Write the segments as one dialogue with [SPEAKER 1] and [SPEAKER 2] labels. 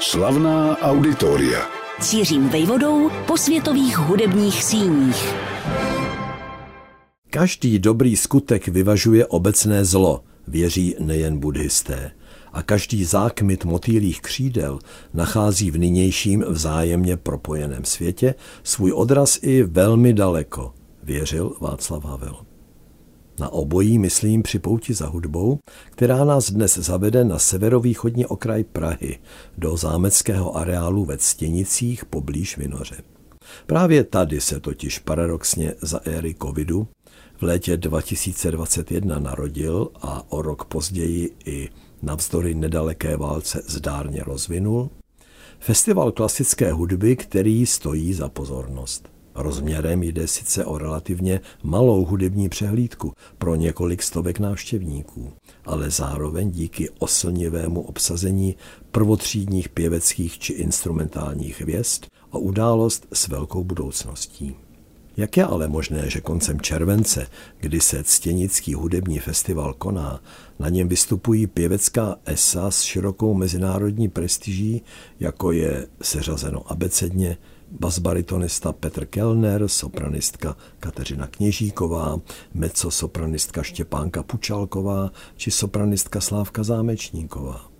[SPEAKER 1] Slavná auditoria.
[SPEAKER 2] Cířím vejvodou po světových hudebních síních.
[SPEAKER 3] Každý dobrý skutek vyvažuje obecné zlo, věří nejen buddhisté. A každý zákmit motýlých křídel nachází v nynějším vzájemně propojeném světě svůj odraz i velmi daleko, věřil Václav Havel. Na obojí myslím při pouti za hudbou, která nás dnes zavede na severovýchodní okraj Prahy, do zámeckého areálu ve Ctěnicích poblíž Vinoře. Právě tady se totiž paradoxně za éry covidu v létě 2021 narodil a o rok později i navzdory nedaleké válce zdárně rozvinul, festival klasické hudby, který stojí za pozornost. Rozměrem jde sice o relativně malou hudební přehlídku pro několik stovek návštěvníků, ale zároveň díky oslnivému obsazení prvotřídních pěveckých či instrumentálních hvězd a událost s velkou budoucností. Jak je ale možné, že koncem července, kdy se Ctěnický hudební festival koná, na něm vystupují pěvecká esa s širokou mezinárodní prestiží, jako je seřazeno abecedně basbaritonista Petr Kellner, sopranistka Kateřina Kněžíková, mezzosopranistka Štěpánka Pučalková či sopranistka Slávka Zámečníková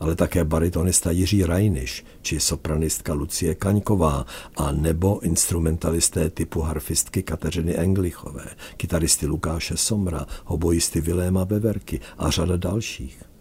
[SPEAKER 3] ale také baritonista Jiří Rajniš či sopranistka Lucie Kaňková a nebo instrumentalisté typu harfistky Kateřiny Englichové, kytaristy Lukáše Somra, hobojisty Viléma Beverky a řada dalších.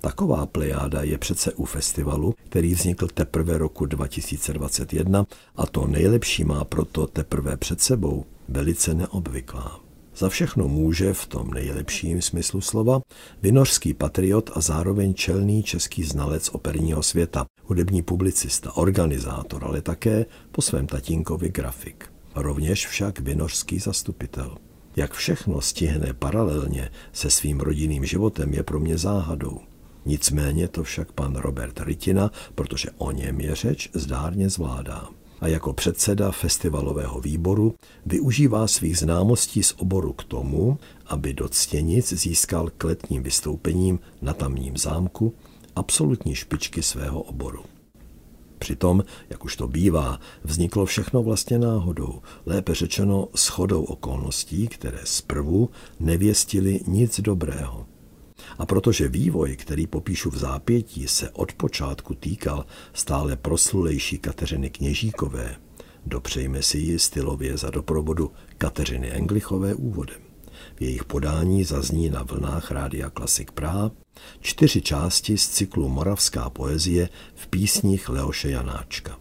[SPEAKER 3] Taková plejáda je přece u festivalu, který vznikl teprve roku 2021 a to nejlepší má proto teprve před sebou, velice neobvyklá. Za všechno může v tom nejlepším smyslu slova vinořský patriot a zároveň čelný český znalec operního světa, hudební publicista, organizátor, ale také po svém tatínkovi grafik. Rovněž však vinořský zastupitel. Jak všechno stihne paralelně se svým rodinným životem je pro mě záhadou. Nicméně to však pan Robert Rytina, protože o něm je řeč, zdárně zvládá a jako předseda festivalového výboru využívá svých známostí z oboru k tomu, aby do Ctěnic získal k letním vystoupením na tamním zámku absolutní špičky svého oboru. Přitom, jak už to bývá, vzniklo všechno vlastně náhodou, lépe řečeno shodou okolností, které zprvu nevěstily nic dobrého. A protože vývoj, který popíšu v zápětí, se od počátku týkal stále proslulejší Kateřiny Kněžíkové, dopřejme si ji stylově za doprovodu Kateřiny Englichové úvodem. V jejich podání zazní na vlnách Rádia Klasik Praha čtyři části z cyklu Moravská poezie v písních Leoše Janáčka.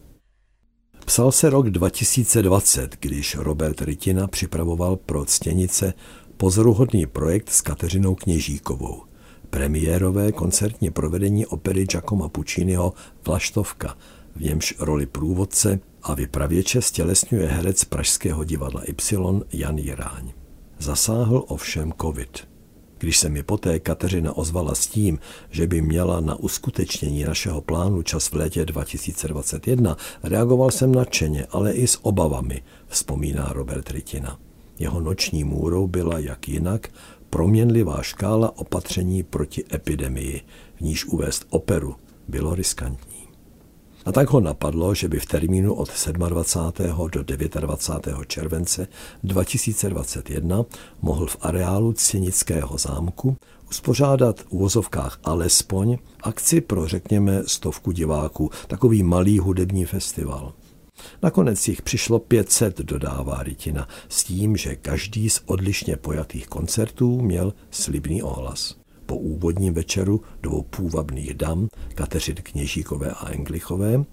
[SPEAKER 3] Psal se rok 2020, když Robert Rytina připravoval pro Ctěnice pozoruhodný projekt s Kateřinou Kněžíkovou premiérové koncertní provedení opery Giacomo Pucciniho Vlaštovka, v němž roli průvodce a vypravěče stělesňuje herec Pražského divadla Y Jan Jiráň. Zasáhl ovšem covid. Když se mi poté Kateřina ozvala s tím, že by měla na uskutečnění našeho plánu čas v létě 2021, reagoval jsem nadšeně, ale i s obavami, vzpomíná Robert Rytina. Jeho noční můrou byla jak jinak proměnlivá škála opatření proti epidemii, v níž uvést operu bylo riskantní. A tak ho napadlo, že by v termínu od 27. do 29. července 2021 mohl v areálu Cěnického zámku uspořádat v uvozovkách alespoň akci pro, řekněme, stovku diváků, takový malý hudební festival. Nakonec jich přišlo 500, dodává Rytina, s tím, že každý z odlišně pojatých koncertů měl slibný ohlas. Po úvodním večeru dvou půvabných dam, Kateřiny Kněžíkové a Englichové,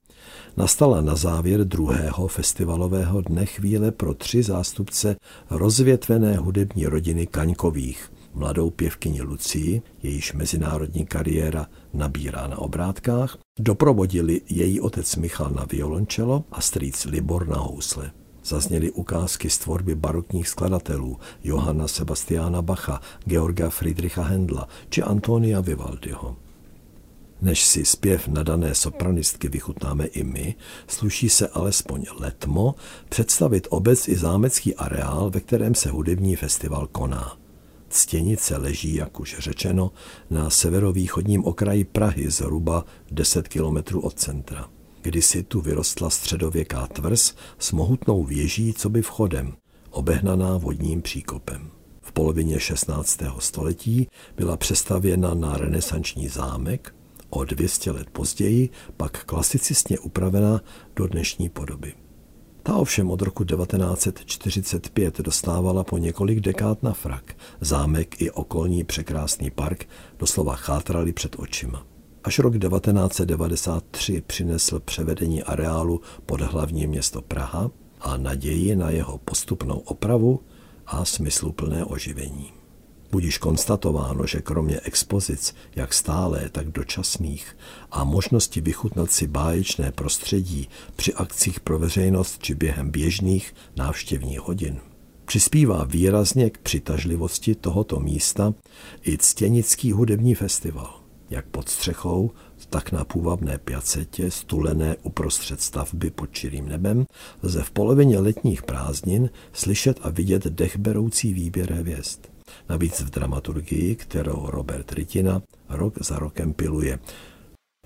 [SPEAKER 3] nastala na závěr druhého festivalového dne chvíle pro tři zástupce rozvětvené hudební rodiny Kaňkových, mladou pěvkyni Lucii, jejíž mezinárodní kariéra nabírá na obrátkách, doprovodili její otec Michal na violončelo a strýc Libor na housle. Zazněly ukázky z tvorby barokních skladatelů Johanna Sebastiana Bacha, Georga Friedricha Hendla či Antonia Vivaldiho. Než si zpěv nadané sopranistky vychutnáme i my, sluší se alespoň letmo představit obec i zámecký areál, ve kterém se hudební festival koná. Ctěnice leží, jak už řečeno, na severovýchodním okraji Prahy zhruba 10 kilometrů od centra. Kdysi tu vyrostla středověká tvrz s mohutnou věží, co by vchodem, obehnaná vodním příkopem. V polovině 16. století byla přestavěna na renesanční zámek, o 200 let později pak klasicistně upravena do dnešní podoby. Ta ovšem od roku 1945 dostávala po několik dekád na frak. Zámek i okolní překrásný park doslova chátrali před očima. Až rok 1993 přinesl převedení areálu pod hlavní město Praha a naději na jeho postupnou opravu a smysluplné oživení. Budíš konstatováno, že kromě expozic, jak stále, tak dočasných, a možnosti vychutnat si báječné prostředí při akcích pro veřejnost či během běžných návštěvních hodin, přispívá výrazně k přitažlivosti tohoto místa i Ctěnický hudební festival, jak pod střechou, tak na půvabné piacetě, stulené uprostřed stavby pod čirým nebem, lze v polovině letních prázdnin slyšet a vidět dechberoucí výběr hvězd. Navíc v dramaturgii, kterou Robert Rytina rok za rokem piluje.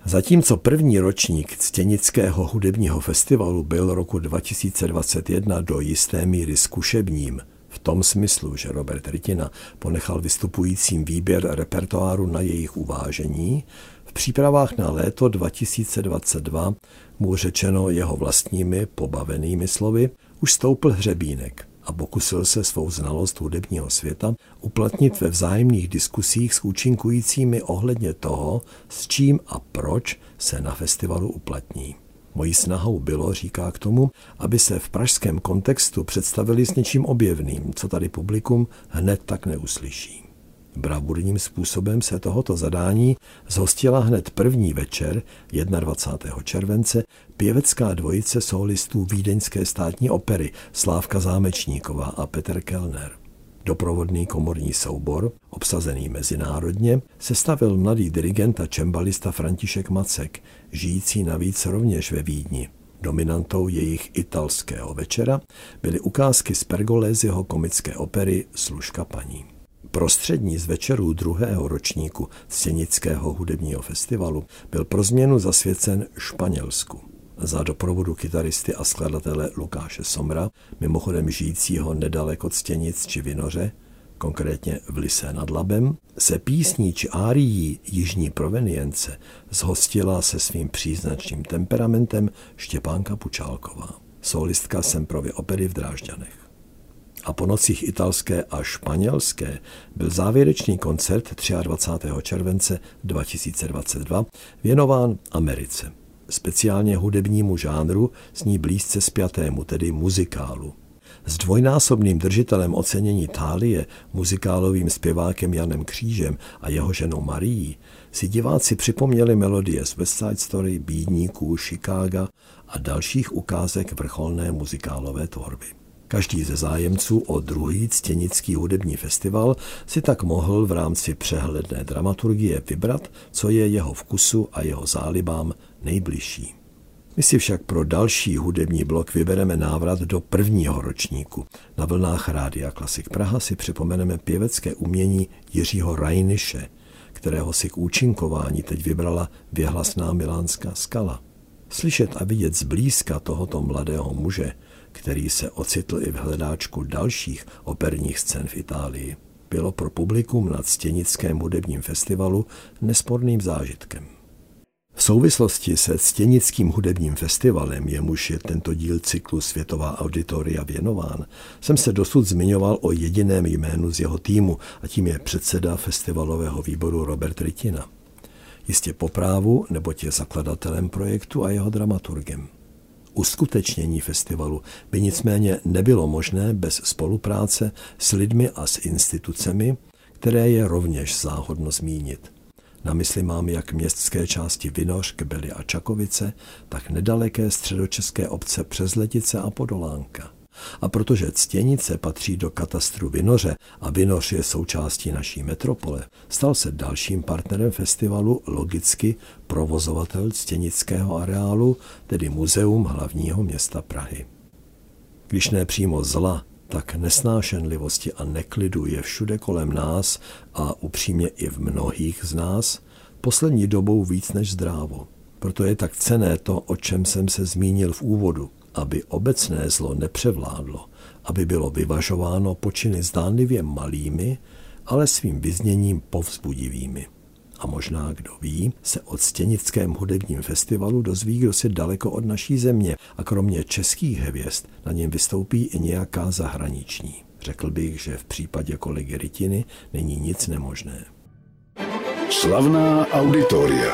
[SPEAKER 3] Zatímco první ročník Ctěnického hudebního festivalu byl roku 2021 do jisté míry zkušebním, v tom smyslu, že Robert Rytina ponechal vystupujícím výběr repertoáru na jejich uvážení, v přípravách na léto 2022 mu řečeno jeho vlastními pobavenými slovy, už stoupl hřebínek a pokusil se svou znalost hudebního světa uplatnit ve vzájemných diskusích s účinkujícími ohledně toho, s čím a proč se na festivalu uplatní. Mojí snahou bylo, říká k tomu, aby se v pražském kontextu představili s něčím objevným, co tady publikum hned tak neuslyší. Bravurním způsobem se tohoto zadání zhostila hned první večer 21. července pěvecká dvojice solistů Vídeňské státní opery Slávka Zámečníková a Petr Kellner. Doprovodný komorní soubor, obsazený mezinárodně, sestavil mladý dirigent a čembalista František Macek, žijící navíc rovněž ve Vídni. Dominantou jejich italského večera byly ukázky z Pergolézyho komické opery Služka paní. Prostřední z večerů druhého ročníku Scenického hudebního festivalu byl pro změnu zasvěcen Španělsku. Za doprovodu kytaristy a skladatele Lukáše Somra, mimochodem žijícího nedaleko Ctěnic či Vinoře, konkrétně v Lise nad Labem, se písní či árií jižní provenience zhostila se svým příznačným temperamentem Štěpánka Pučálková, solistka Semprovy opery v Drážďanech a po nocích italské a španělské byl závěrečný koncert 23. července 2022 věnován Americe, speciálně hudebnímu žánru s ní blízce spjatému, tedy muzikálu. S dvojnásobným držitelem ocenění Tálie, muzikálovým zpěvákem Janem Křížem a jeho ženou Marií, si diváci připomněli melodie z West Side Story, Bídníků, Chicaga a dalších ukázek vrcholné muzikálové tvorby. Každý ze zájemců o druhý ctěnický hudební festival si tak mohl v rámci přehledné dramaturgie vybrat, co je jeho vkusu a jeho zálibám nejbližší. My si však pro další hudební blok vybereme návrat do prvního ročníku. Na vlnách Rádia Klasik Praha si připomeneme pěvecké umění Jiřího Rajniše, kterého si k účinkování teď vybrala věhlasná milánská skala. Slyšet a vidět zblízka tohoto mladého muže – který se ocitl i v hledáčku dalších operních scén v Itálii, bylo pro publikum na Ctěnickém hudebním festivalu nesporným zážitkem. V souvislosti se Ctěnickým hudebním festivalem, jemuž je tento díl cyklu Světová auditoria věnován, jsem se dosud zmiňoval o jediném jménu z jeho týmu a tím je předseda festivalového výboru Robert Ritina. Jistě po právu, neboť je zakladatelem projektu a jeho dramaturgem. Uskutečnění festivalu by nicméně nebylo možné bez spolupráce s lidmi a s institucemi, které je rovněž záhodno zmínit. Na mysli mám jak městské části Vinoř, Kbely a Čakovice, tak nedaleké středočeské obce Přezletice a Podolánka. A protože Ctěnice patří do katastru Vinoře a Vinoř je součástí naší metropole, stal se dalším partnerem festivalu logicky provozovatel Ctěnického areálu, tedy Muzeum hlavního města Prahy. Když ne přímo zla, tak nesnášenlivosti a neklidu je všude kolem nás a upřímně i v mnohých z nás poslední dobou víc než zdrávo. Proto je tak cené to, o čem jsem se zmínil v úvodu, aby obecné zlo nepřevládlo, aby bylo vyvažováno počiny zdánlivě malými, ale svým vyzněním povzbudivými. A možná, kdo ví, se o Stěnickém hudebním festivalu dozví, kdo si daleko od naší země a kromě českých hvězd na něm vystoupí i nějaká zahraniční. Řekl bych, že v případě kolegy Rytiny není nic nemožné.
[SPEAKER 1] Slavná auditoria.